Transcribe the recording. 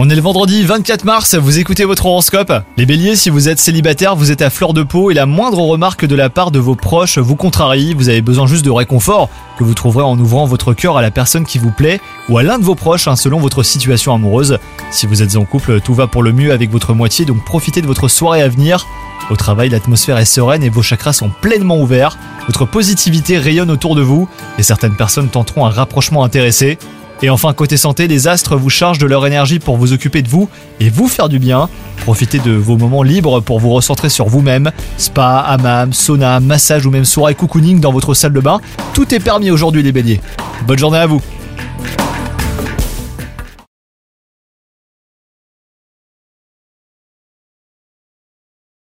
On est le vendredi 24 mars, vous écoutez votre horoscope. Les béliers, si vous êtes célibataire, vous êtes à fleur de peau et la moindre remarque de la part de vos proches vous contrarie, vous avez besoin juste de réconfort que vous trouverez en ouvrant votre cœur à la personne qui vous plaît ou à l'un de vos proches hein, selon votre situation amoureuse. Si vous êtes en couple, tout va pour le mieux avec votre moitié, donc profitez de votre soirée à venir. Au travail, l'atmosphère est sereine et vos chakras sont pleinement ouverts. Votre positivité rayonne autour de vous et certaines personnes tenteront un rapprochement intéressé. Et enfin, côté santé, les astres vous chargent de leur énergie pour vous occuper de vous et vous faire du bien. Profitez de vos moments libres pour vous recentrer sur vous-même. Spa, hammam, sauna, massage ou même soirée cocooning dans votre salle de bain. Tout est permis aujourd'hui les béliers. Bonne journée à vous